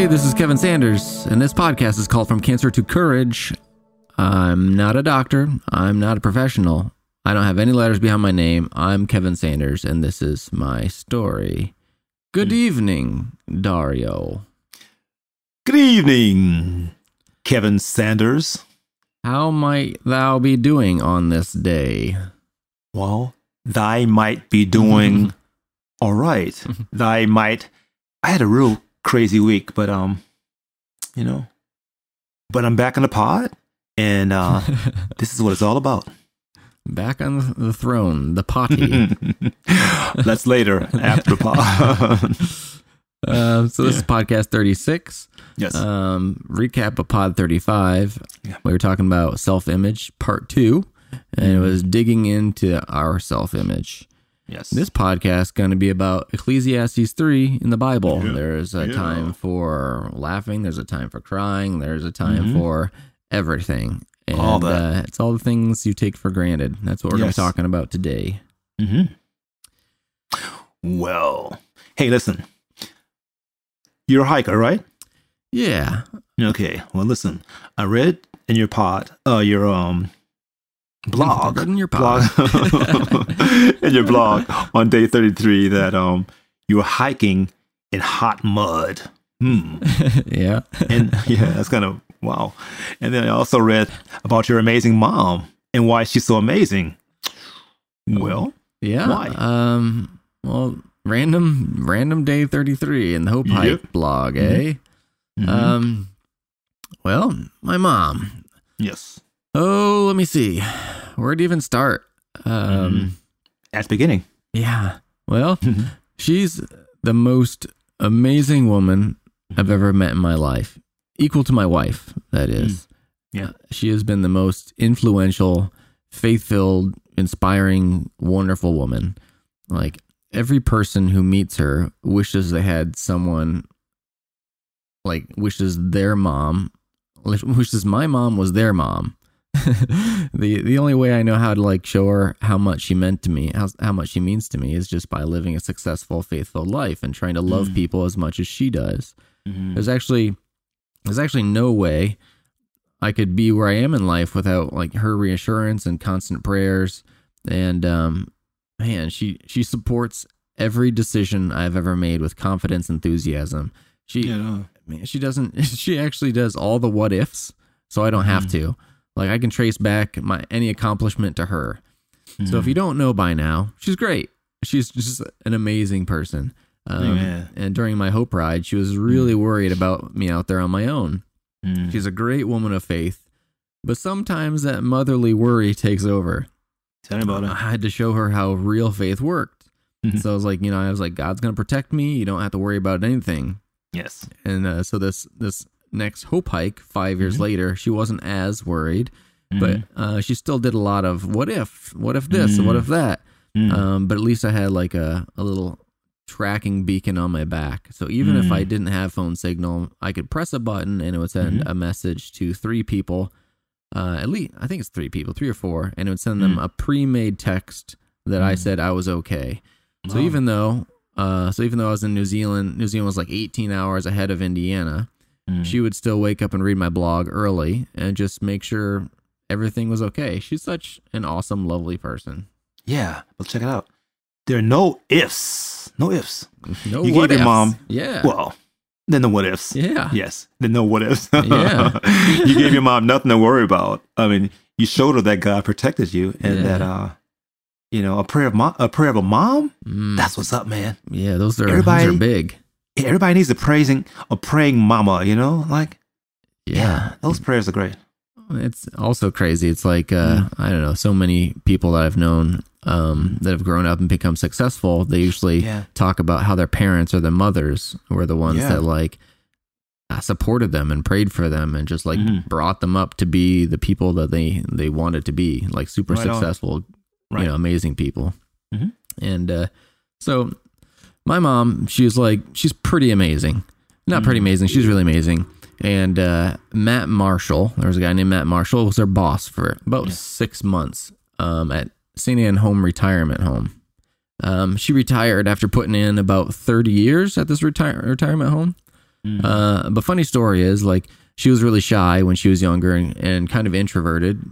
Hey, this is Kevin Sanders, and this podcast is called From Cancer to Courage. I'm not a doctor, I'm not a professional. I don't have any letters behind my name. I'm Kevin Sanders, and this is my story. Good evening, Dario. Good evening, Kevin Sanders. How might thou be doing on this day? Well, thy might be doing all right. thy might. I had a real crazy week, but um, you know, but I'm back in the pod, and uh, this is what it's all about. Back on the throne, the potty. That's later after the pod. Uh, so this is podcast 36. yes. Um, recap of pod 35. Yeah. We were talking about self image part two, and it was digging into our self image. Yes. This podcast going to be about Ecclesiastes 3 in the Bible. Yeah. There's a Yeah. time for laughing, there's a time for crying, there's a time Mhm. for everything. And All that. Uh, it's all the things you take for granted. That's what we're going Yes. to be talking about today. hmm Well, hey, listen. You're a hiker, right? Yeah. Okay. Well, listen. I read in your pod, uh, your um blog, in your blog, in your blog on day thirty three that um you were hiking in hot mud. Hmm. yeah. And yeah, that's kind of wow. And then I also read about your amazing mom and why she's so amazing. Well, Yeah. Why? Um. Well, random random day thirty three in the Hope Hike Yep. blog, eh? mhm. Um. Well, my mom. yes, Oh, let me see. Where do you even start? Um. at the beginning. Yeah. Well, Mhm. she's the most amazing woman I've ever met in my life. Equal to my wife, that is. Yeah. Uh, She has been the most influential, faith filled, inspiring, wonderful woman. Like every person who meets her wishes they had someone like wishes their mom wishes my mom was their mom. the the only way I know how to like show her how much she meant to me, how how much she means to me, is just by living a successful, faithful life and trying to love Mm. people as much as she does. Mhm. There's actually there's actually no way I could be where I am in life without like her reassurance and constant prayers. And um, man, she she supports every decision I've ever made with confidence, enthusiasm. She Yeah, man, she doesn't. She actually does all the what ifs, so I don't have Mm. to. Like I can trace back my any accomplishment to her. So if Mhm. you don't know by now, she's great. She's just an amazing person. Um, Amen. and during my hope ride, she was really worried about me out there on my own. Mhm. She's a great woman of faith, but sometimes that motherly worry takes over. Tell me about it. I had to show her how real faith worked. Mhm. So I was like, you know, I was like, God's gonna protect me. You don't have to worry about anything. Yes. And uh, so this this next hope hike, five years Mhm. later, she wasn't as worried, but Mhm. uh, she still did a lot of what if, what if this, and what Mm. if that. Mhm. Um, but at least I had like a, a little tracking beacon on my back. So even if I Mm. didn't have phone signal, I could press a button and it would send Mhm. a message to three people. Uh, at least I think it's three people, three or four, and it would send them Mm. a pre-made text that I Mm. said I was okay. So Wow. even though, uh, so even though I was in New Zealand, New Zealand was like 18 hours ahead of Indiana. Mhm. She would still wake up and read my blog early and just make sure everything was okay. She's such an awesome, lovely person. yeah, but check it out. There are no ifs. No ifs. No You what gave your mom- Yeah. Well, then the what ifs. yeah. Yes. Then no what ifs. Yeah. you gave your mom nothing to worry about. I mean, you showed her that God protected you and Yeah. that uh you know, a prayer of mom, a prayer of a mom. Mm, That's what's up, man. yeah, those are Everybody- those are big. Everybody needs a praising, a praying mama. You know, like Yeah. those prayers are great. It's also crazy. It's like uh, Mm. I don't know, so many people that I've known um, that have grown up and become successful, they usually Yeah. talk about how their parents or their mothers were the ones Yeah. that like uh, supported them and prayed for them and just like Mhm. brought them up to be the people that they they wanted to be, like super Right successful, Right. you know, amazing people. Mhm. And uh, so my mom, she's like she's pretty amazing. Not pretty Mhm. amazing, she's really amazing. And uh, Matt Marshall, there was a guy named Matt Marshall, was her boss for about Yeah. six months um, at St. Anne Home Retirement Home. Um, she retired after putting in about 30 years at this retire- retirement home. Mm. Uh, but funny story is like she was really shy when she was younger and, and kind of introverted,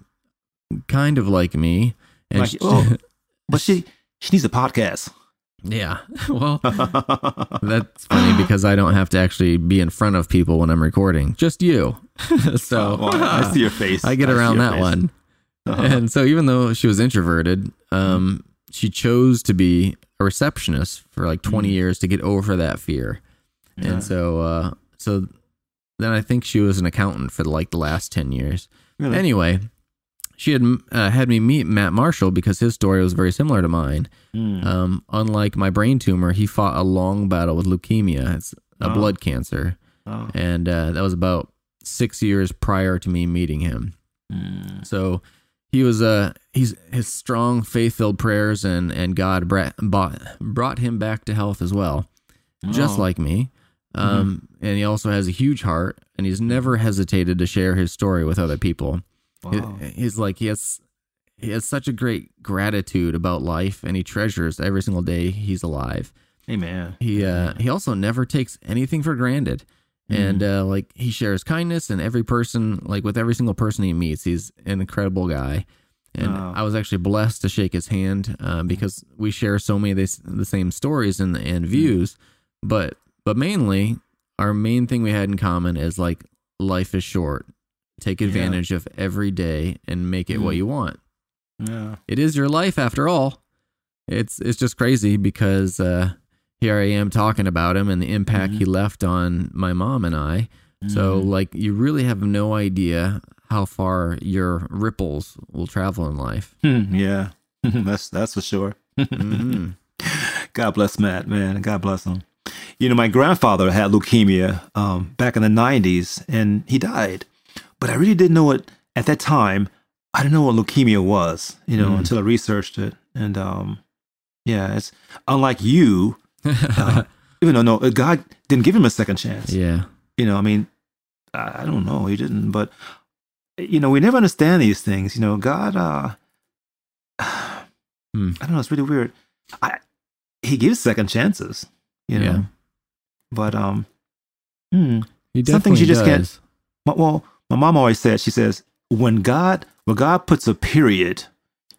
kind of like me. And Like, she- oh. but she she needs a podcast. Yeah, well, that's funny because I don't have to actually be in front of people when I'm recording, just you. so Oh, well, I see your face. I get I around that face. one. Uh-huh. And so even though she was introverted, um, she chose to be a receptionist for like 20 years to get over that fear. Yeah. And so, uh, so then I think she was an accountant for like the last 10 years. Really? Anyway, she had uh, had me meet Matt Marshall because his story was very similar to mine. Mm. Um, unlike my brain tumor, he fought a long battle with leukemia. It's a Oh. blood cancer. Oh. And uh, that was about six years prior to me meeting him. Mm. So he was uh he's his strong faith filled prayers and and God brought, brought him back to health as well, just Oh. like me. Um, and he also has a huge heart, and he's never hesitated to share his story with other people. He- Wow. He's like he has he has such a great gratitude about life, and he treasures every single day he's alive. Amen. He uh he also never takes anything for granted. And uh like he shares kindness and every person like with every single person he meets, he's an incredible guy. And. I was actually blessed to shake his hand uh, because we share so many of this, the same stories and and views, but but mainly our main thing we had in common is like life is short. Take advantage of every day and make it what Mm. you want Yeah. it is your life after all. It's it's just crazy because uh, here I am talking about him and the impact Mhm. he left on my mom and I. So Mm. like you really have no idea how far your ripples will travel in life. Yeah. that's that's for sure. Mhm. God bless Matt, man. God bless him. You know, my grandfather had leukemia um, back in the 90s and he died. But I really didn't know what at that time. I didn't know what leukemia was, you know, Mm. until I researched it. And um, yeah, it's unlike you, uh, even though no, God didn't give him a second chance. yeah. You know, I mean, I, I don't know, he didn't, but you know, we never understand these things. You know, God, uh, Hmm. I don't know, it's really weird. I, he gives second chances, you know, Yeah. but um, hmm, He Some things you just can't- well, my mom always said, she says, when God, when God puts a period,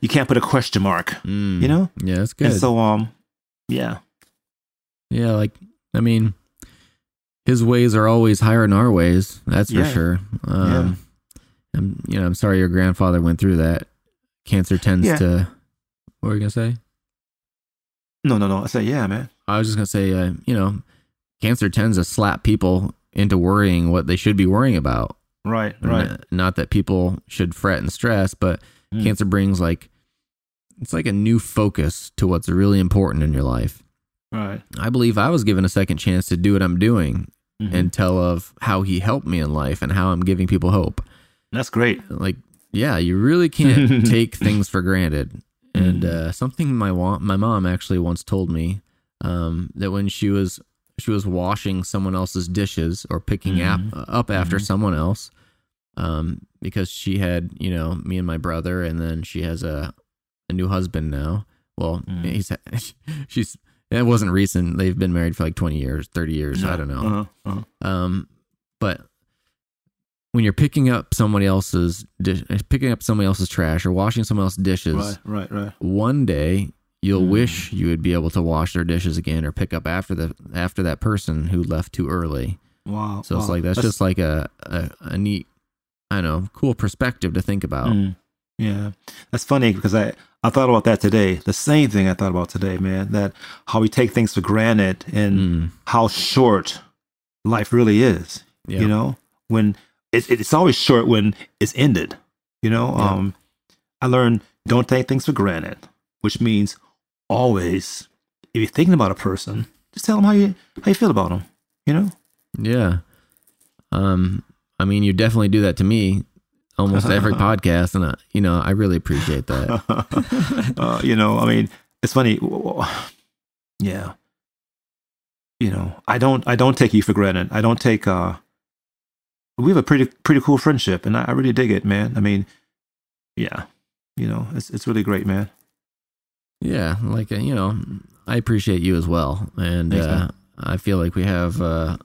you can't put a question mark, Mm. you know, Yeah, that's good. and so um, yeah, yeah, like I mean, his ways are always higher than our ways. That's for Yeah. sure. Um, I'm, you know, I'm sorry your grandfather went through that. Cancer tends Yeah. to. What were you gonna say? no, no, no. I said, yeah, man, I was just gonna say, uh, you know, cancer tends to slap people into worrying what they should be worrying about. Right, right, N- Not that people should fret and stress, but Mm. cancer brings like it's like a new focus to what's really important in your life. right, I believe I was given a second chance to do what I'm doing Mhm. and tell of how he helped me in life and how I'm giving people hope. that's great. Like, yeah, you really can't take things for granted. And Mhm. uh, something my wa- my mom actually once told me um, that when she was she was washing someone else's dishes or picking Mhm. ap- up after Mhm. someone else, um, because she had you know me and my brother, and then she has a a new husband now. Well, Mm. he's she's it wasn't recent. They've been married for like twenty years, thirty years. I don't know. Uh-huh, uh-huh. Um, but when you're picking up somebody else's dish, picking up somebody else's trash or washing someone else's dishes, Right, right, right. one day you'll Mm. wish you would be able to wash their dishes again or pick up after the after that person who left too early. Wow. So it's wow. like that's, just like a, a a neat, I know, cool perspective to think about. Mm. Yeah, that's funny because I I thought about that today. The same thing I thought about today, man. That how we take things for granted and Mm. how short life really is. Yeah. You know, when it's it's always short when it's ended. You know, um, I learned don't take things for granted, which means always if you're thinking about a person, just tell them how you how you feel about them. You know. Yeah. Um, I mean, you definitely do that to me almost every podcast, and I, you know, I really appreciate that. uh, you know, I mean, it's funny. Yeah. You know, I don't, I don't take you for granted. I don't take, uh, we have a pretty, pretty cool friendship and I, I really dig it, man. I mean, yeah, you know, it's, it's really great, man. Yeah, like uh, you know, I appreciate you as well, and Thanks, uh. I feel like we have uh,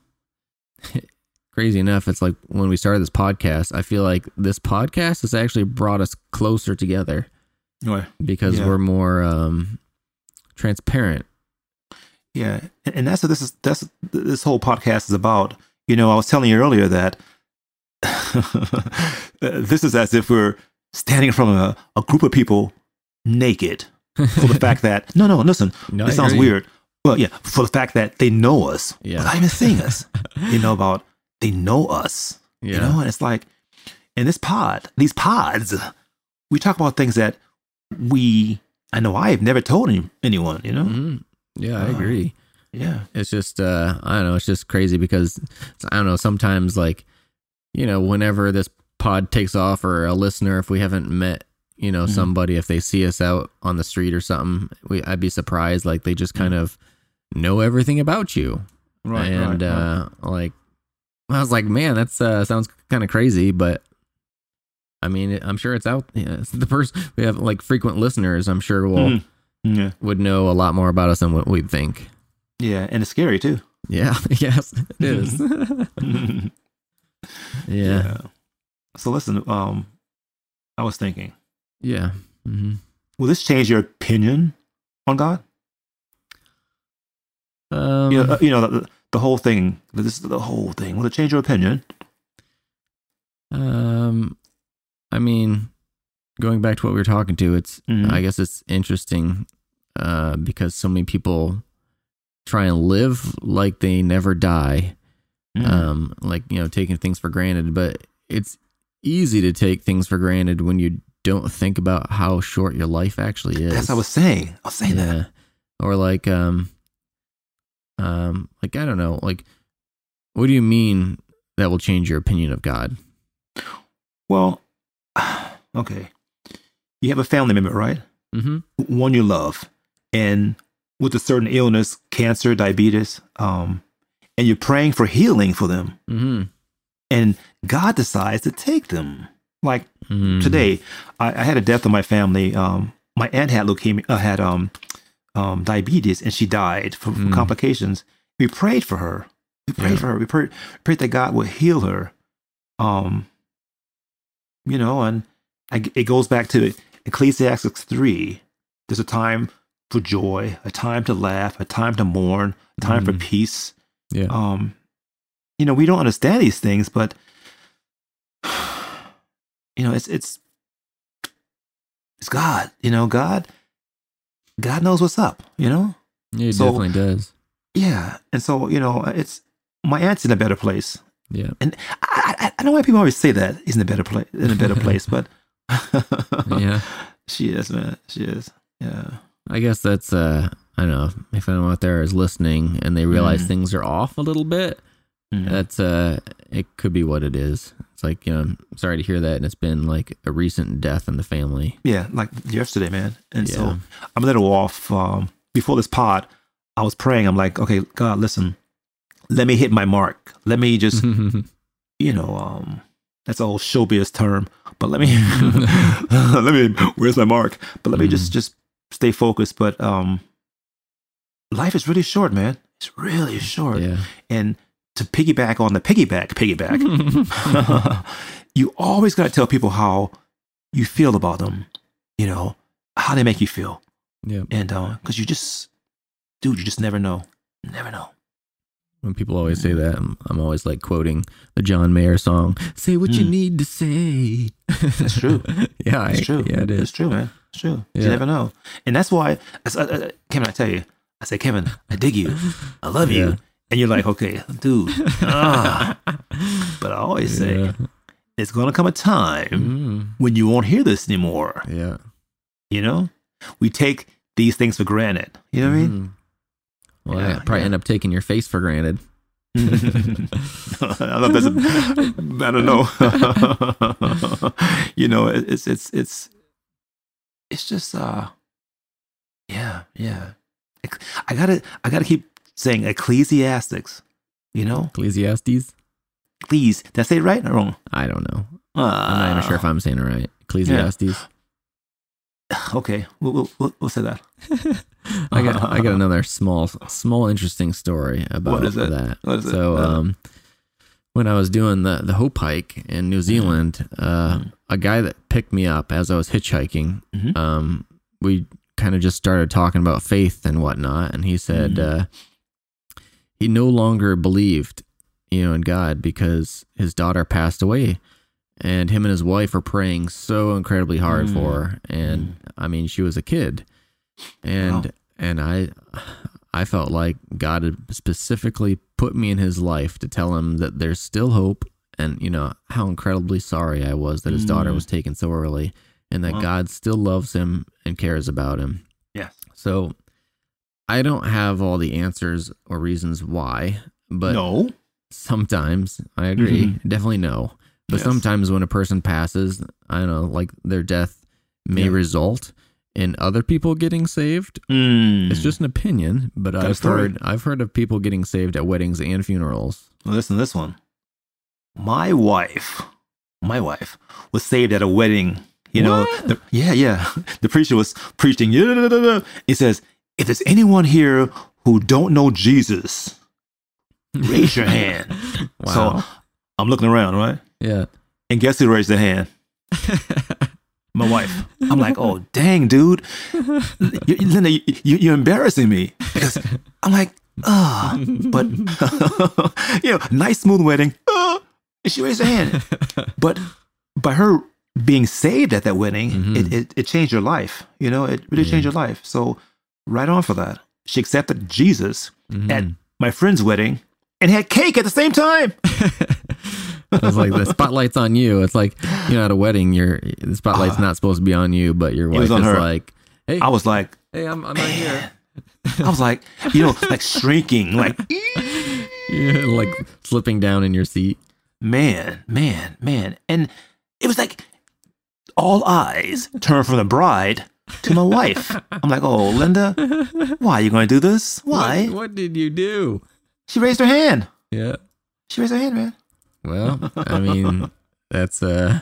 crazy enough, it's like when we started this podcast, I feel like this podcast has actually brought us closer together Right. because Yeah. we're more um, transparent. Yeah, and, that's what this is. That's this whole podcast is about. You know, I was telling you earlier that this is as if we're standing in front of a, a group of people naked for the fact that no, no, listen, No, it sounds weird. Well, yeah, for the fact that they know us Yeah. without even seeing us. you know about they know us. Yeah. You know, and it's like in this pod, these pods, we talk about things that we. I know I have never told any, anyone. You know. Mhm. Yeah, I Uh, agree. Yeah. It's just uh I don't know, it's just crazy because I don't know, sometimes like you know, whenever this pod takes off or a listener if we haven't met, you know, Mhm. somebody if they see us out on the street or something, we I'd be surprised like they just kind of know everything about you. Right and uh like I was like, man, that's uh sounds kind of crazy, but I mean, I'm sure it's out. Yeah, it's the person we have like frequent listeners. I'm sure will Mhm. yeah. would know a lot more about us than what we'd think. Yeah, and it's scary too. Yeah, yes, it is. yeah, So listen, um, I was thinking, yeah. Mm-hmm. will this change your opinion on God? Um, you know, uh, you know the, the whole thing. This is the whole thing. Will it change your opinion? um, I mean, going back to what we were talking to, it's Mhm. I guess it's interesting uh, because so many people try and live like they never die, Mm. um, like you know, taking things for granted. But it's easy to take things for granted when you don't think about how short your life actually is. That's what I was saying. I was saying that. Or like um um like I don't know, like what do you mean that will change your opinion of God? Well, okay. You have a family member, right? Mm-hmm. One you love, and with a certain illness, cancer, diabetes, um, and you're praying for healing for them, Mm-hmm. and God decides to take them. Like mm today I, I had a death in my family um my aunt had leukemia uh, had um um diabetes and she died from, from Mm. complications we prayed for her we prayed Yeah. for her we prayed, prayed that god would heal her um you know and I, it goes back to ecclesiastes 3 there's a time for joy a time to laugh a time to mourn a time for Mm. peace Yeah. um you know we don't understand these things but you know it's it's it's god you know god god knows what's up you know yeah, it so- definitely does. yeah and so you know it's my aunt's in a better place Yeah. and i i, I know why people always say that he's in a better place in a better place but Yeah. she is man she is yeah I guess that's uh I don't know if anyone out there is listening and they realize Mhm. things are off a little bit. Mhm. That's uh it could be what it is. It's like, you know, I'm sorry to hear that and it's been like a recent death in the family. yeah like yesterday man and so I'm a little off. Um, before this pod, I was praying. I'm like, okay, God, listen, let me hit my mark. Let me just, you know, um, that's old showbiz term, but let me, let me, where's my mark? But let me just, just stay focused. But um, life is really short, man. It's really short. yeah. And to piggyback on the piggyback, piggyback, you always got to tell people how you feel about them. You know, how they make you feel yeah. and uh because you just dude you just never know never know When people always say that, I'm, I'm always like quoting the John Mayer song, Say what you Mm. need to say. That's true. yeah, it's I- true Yeah, it is. it's true man it's true Yeah. you never know and that's why I, I- I- kevin i tell you i say kevin i dig you i love Yeah. you and you're like okay dude ah. but i always say Yeah. it's gonna come a time Mm, when you won't hear this anymore yeah. you know we take these things for granted you know what i mean Mhm. Well, Yeah, I probably yeah. end up taking your face for granted. I don't know that's a, I don't know. you know, it- it's it's it's it's just uh yeah, yeah. I gotta I gotta keep saying ecclesiastics, you know? Ecclesiastes? Please. Did I say it right or wrong? I don't know. Uh, I'm not even sure if I'm saying it right. Ecclesiastes. Okay, we'll, we'll, we'll, we'll say that. I got I got another small small interesting story about What is it? that. What is it? so Uh, um when I was doing the the Hope hike in New Zealand, uh, Mhm. a guy that picked me up as I was hitchhiking, Mhm. um, we kind of just started talking about faith and whatnot, and he said Mhm. uh, he no longer believed, you know, in God because his daughter passed away, and him and his wife were praying so incredibly hard Mm. for her, and I mean, she was a kid, and Wow. and I. I felt like God had specifically put me in his life to tell him that there's still hope and you know how incredibly sorry I was that his daughter Mm. was taken so early and that Wow. God still loves him and cares about him. Yes. So I don't have all the answers or reasons why, but no. sometimes I agree, Mhm. definitely no. But Yes. sometimes when a person passes, I don't know, like their death may Yeah. result in other people getting saved Mm. it's just an opinion, but Got I've heard I've heard of people getting saved at weddings and funerals. Listen to this one. My wife, my wife was saved at a wedding. You know, the, yeah, yeah. The preacher was preaching. He says, "If there's anyone here who don't know Jesus, raise your hand." Wow. So I'm looking around, right? yeah. And guess who raised their hand? My wife. I'm like, "Oh, dang, dude, you, Linda, you, you, you're embarrassing me." Because I'm like, ah, but you know, nice smooth wedding. Ah, and she raised her hand. But by her being saved at that wedding, Mhm. it, it it changed her life. You know, it really changed her life. So right on for that. She accepted Jesus Mhm. at my friend's wedding and had cake at the same time. it's like the spotlight's on you. It's like you know at a wedding, you're the spotlight's not supposed to be on you, but your wife is her. like, "Hey, I was like, hey, I'm I'm right here." I was like, you know, like shrinking, like Yeah, like slipping down in your seat. man, man, man. And it was like all eyes turned from the bride to my wife. I'm like, oh, Linda, why are you going to do this? Why? What, what did you do? She raised her hand. Yeah. She raised her hand, man. Well, I mean, that's uh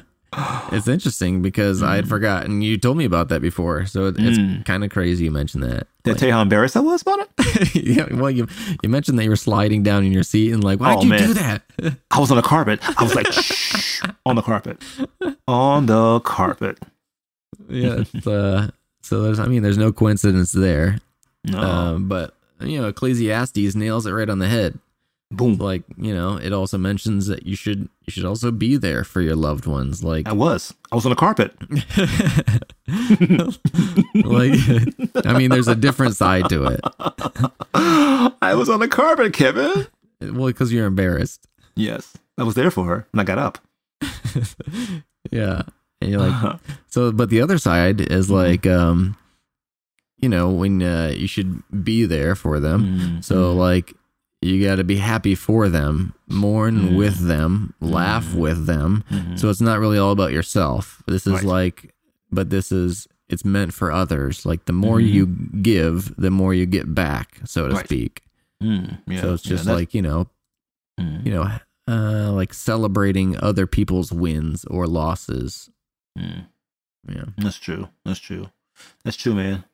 it's interesting because I had forgotten you told me about that before. So it, it's Mm. kind of crazy you mentioned that. Did I tell you how embarrassed I was about it? yeah, well, you you mentioned that you were sliding down in your seat and like, why Oh, did you man. do that? I was on the carpet. I was like, shh, on the carpet. On the carpet. Yeah, uh, so there's, I mean, there's no coincidence there. No. Um, but you know, Ecclesiastes nails it right on the head. Boom. Like, you know, it also mentions that you should you should also be there for your loved ones. Like, I was. I was on a carpet. like, I mean, there's a different side to it. I was on the carpet, Kevin. Well, because you're embarrassed. Yes. I was there for her and I got up. yeah, and you're like, so. But the other side is like, um, you know, when uh, you should be there for them. Mm, So like you got to be happy for them, mourn Mm. with them, laugh Mm. with them. mhm. So it's not really all about yourself. This is Right. like but this is it's meant for others. Like the more you give, the more you get back, so to Right. speak. Mm, yeah, so it's just that's- like, you know, mm, you know, uh like celebrating other people's wins or losses. Mm. Yeah. That's true. That's true. That's true, man.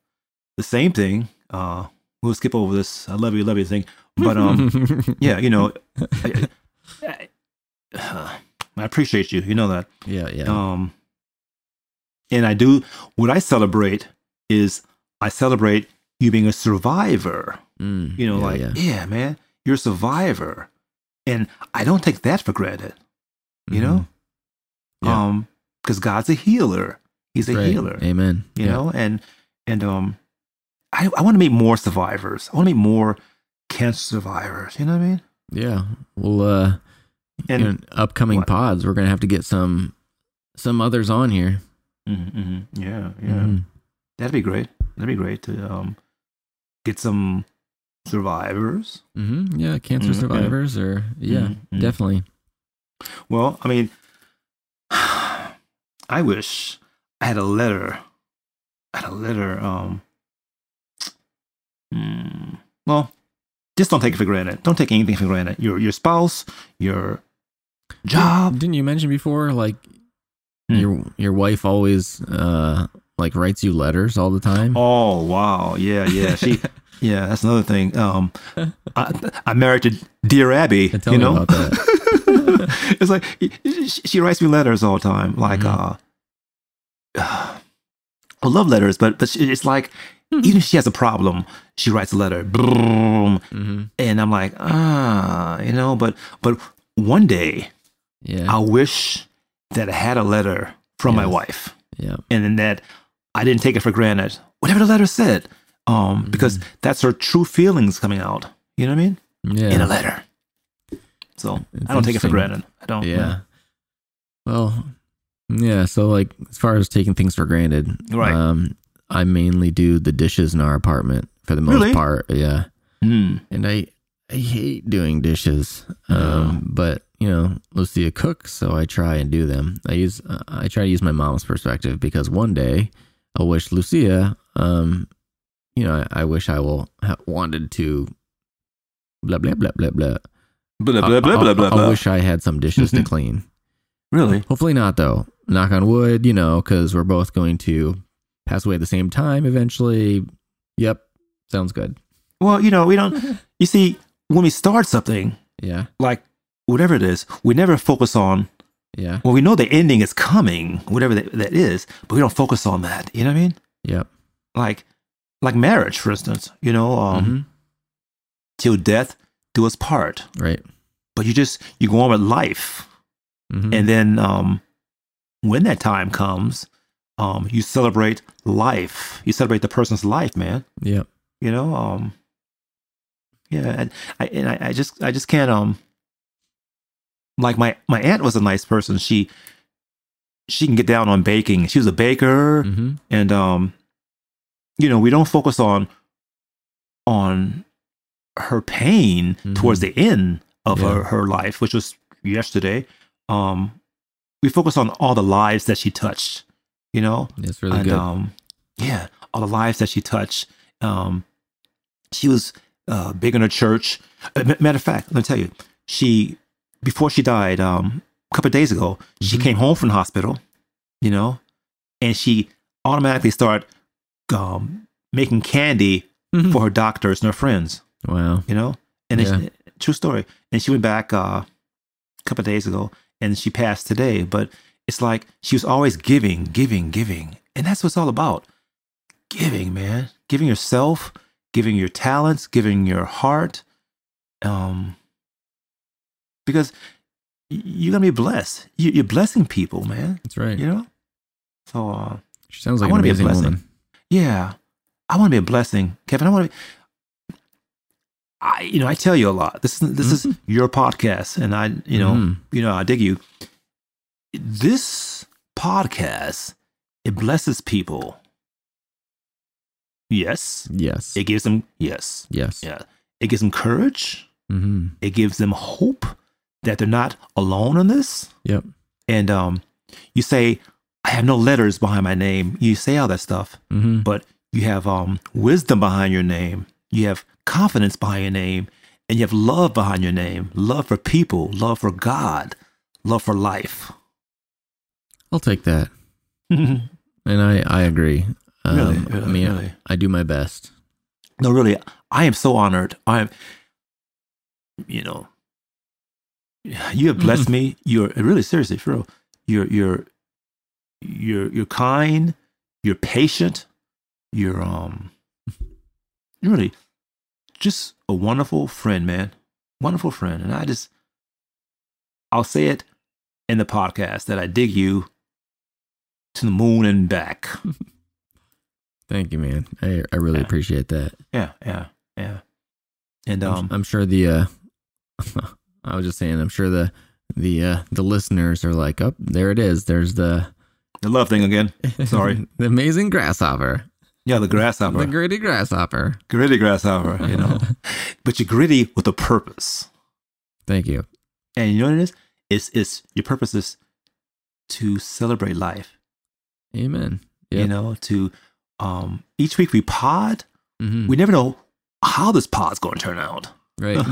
The same thing. Uh, we'll skip over this. I love you, love you thing. But um, yeah, you know, I, I, I appreciate you. You know that. yeah, yeah. Um, and I do. What I celebrate is I celebrate you being a survivor. Mm, You know, yeah, like yeah. yeah. man, you're a survivor, and I don't take that for granted. You know, Mm-hmm. Yeah. um, because God's a healer. He's a Right. healer. Amen. you Yeah. know and and um i i want to meet more survivors i want to meet more cancer survivors you know what i mean Yeah. Well, uh, and in upcoming what? pods, we're gonna have to get some some others on here. Mhm, mhm. yeah yeah Mhm. that'd be great that'd be great to um get some survivors Mhm. Yeah, cancer Mhm, survivors, or yeah, definitely. well i mean i wish i had a letter i had a letter um hmm, well just don't take it for granted don't take anything for granted your your spouse your job Didn't you mention before, like Hmm. your your wife always uh like writes you letters all the time? Oh wow, yeah, yeah. She, yeah, that's another thing. Um, I, I'm married to Dear Abby. Tell you know, about that. it's like she, writes me letters all the time, like Mhm. uh, I love letters, but but it's like even if she has a problem, she writes a letter, Boom. hmm and I'm like ah, you know. But but one day Yeah. I wish that I had a letter from my wife, yeah. and then that I didn't take it for granted. Whatever the letter said, um, because that's her true feelings coming out. You know what I mean? Yeah. In a letter. So It's I don't take it for granted. I don't. Yeah. Well, yeah. So, like, as far as taking things for granted, Right. Um, I mainly do the dishes in our apartment for the most Really? part. Yeah, Mm. and I I hate doing dishes. Um, but you know, Lucia cooks, so I try and do them. I use uh, I try to use my mom's perspective because one day I wish Lucia, um, you know, I, I wish I will ha- wanted to. Blah blah blah blah blah. Blah, I- blah, blah, blah, blah, I blah. wish I had some dishes to clean. Really? Hopefully not, though. Knock on wood, you know, because we're both going to pass away at the same time eventually. Yep, sounds good. Well, you know, we don't. You see, when we start something, Yeah, like whatever it is, we never focus on. yeah, Well, we know the ending is coming, whatever that, that is, but we don't focus on that. You know what I mean? yep. Like, like marriage, for instance. You know, um, Mhm. till death do us part. Right. But you just you go on with life, Mhm. and then um, when that time comes, um, you celebrate life. You celebrate the person's life, man. Yeah. you know um yeah and i and I, I just i just can't um like my my aunt was a nice person she she can get down on baking she was a baker hmm and um you know we don't focus on on her pain Mhm. towards the end of Yeah. her her life which was yesterday um we focus on all the lives that she touched you know That's really and good. um yeah all the lives that she touched um she was uh big in her church Uh, matter of fact let me tell you she before she died um a couple of days ago she Mhm. came home from the hospital you know and she automatically started um making candy Mhm. for her doctors and her friends wow. you know and it's Yeah. true story and she went back uh a couple of days ago and she passed today but it's like she was always giving giving giving and that's what it's all about giving man giving yourself giving your talents giving your heart um because you're gonna be blessed You- you're blessing people man That's right. you know so uh She sounds I like an wanna be a blessing. woman. yeah, I want to be a blessing, Kevin. I want to. Be, I you know I tell you a lot. This is this is your podcast, and I you know Mhm. you know I dig you. This podcast it blesses people. Yes, Yes. it gives them yes, yes. yeah. It gives them courage. hmm It gives them hope that they're not alone in this. Yep. And um, you say I have no letters behind my name. You say all that stuff hmm but you have um, wisdom behind your name. You have confidence behind your name, and you have love behind your name. Love for people, love for God, love for life. I'll take that, and I I agree. Um, Really? I mean, Really? I do my best. no, really, I am so honored. I am, you know, you have blessed me. You're really seriously, for real. You're you're you're you're kind. You're patient. You're um, really just a wonderful friend, man. Wonderful friend, and I just, I'll say it in the podcast that I dig you to the moon and back. Thank you, man. I I really Yeah. appreciate that. Yeah, yeah, yeah. And I'm- um, I'm, sure the uh I was just saying I'm sure the the uh the listeners are like, "Oh, there it is. There's the the love thing again. Sorry. the amazing grasshopper. Yeah, the grasshopper. The gritty grasshopper." gritty grasshopper, you know. but you're gritty with a purpose. Thank you. And you know what it is? It's it's your purpose is to celebrate life. Amen. You know, to um each week we pod. Mhm. We never know how this pod's gonna turn out. right.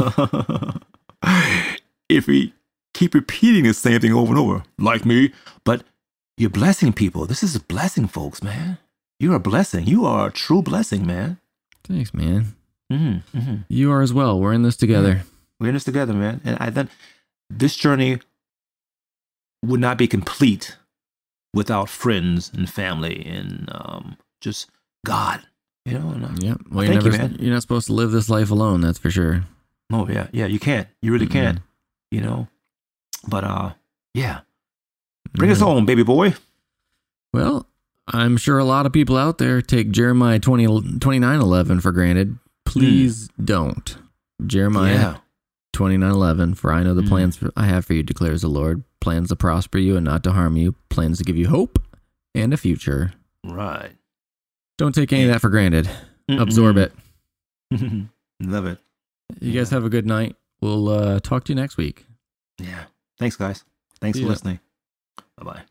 if we keep repeating the same thing over and over, like me, but you're blessing people. This is a blessing, folks, man. You're a blessing. You are a true blessing, man. Thanks, man. Mm-hmm, mm-hmm. You are as well. We're in this together. We're in this together, man. And I then this journey would not be complete without friends and family and um, just God. You know, and, uh, Yeah. Well, you're, you, never, man. you're not supposed to live this life alone. That's for sure. oh yeah, yeah, you can't. You really Mm-mm. can't. You know, but uh, yeah, bring us Mhm. home, baby boy. Well, I'm sure a lot of people out there take Jeremiah 20, 29:11 for granted. Please don't. Jeremiah yeah, 29:11 for I know the Mm. plans I have for you declares the Lord, plans to prosper you and not to harm you, plans to give you hope and a future. right. Don't take any of that for granted. Absorb it. Love it. You guys have a good night. We'll uh, talk to you next week. Yeah. Thanks, guys. Thanks See for ya. listening. Bye bye.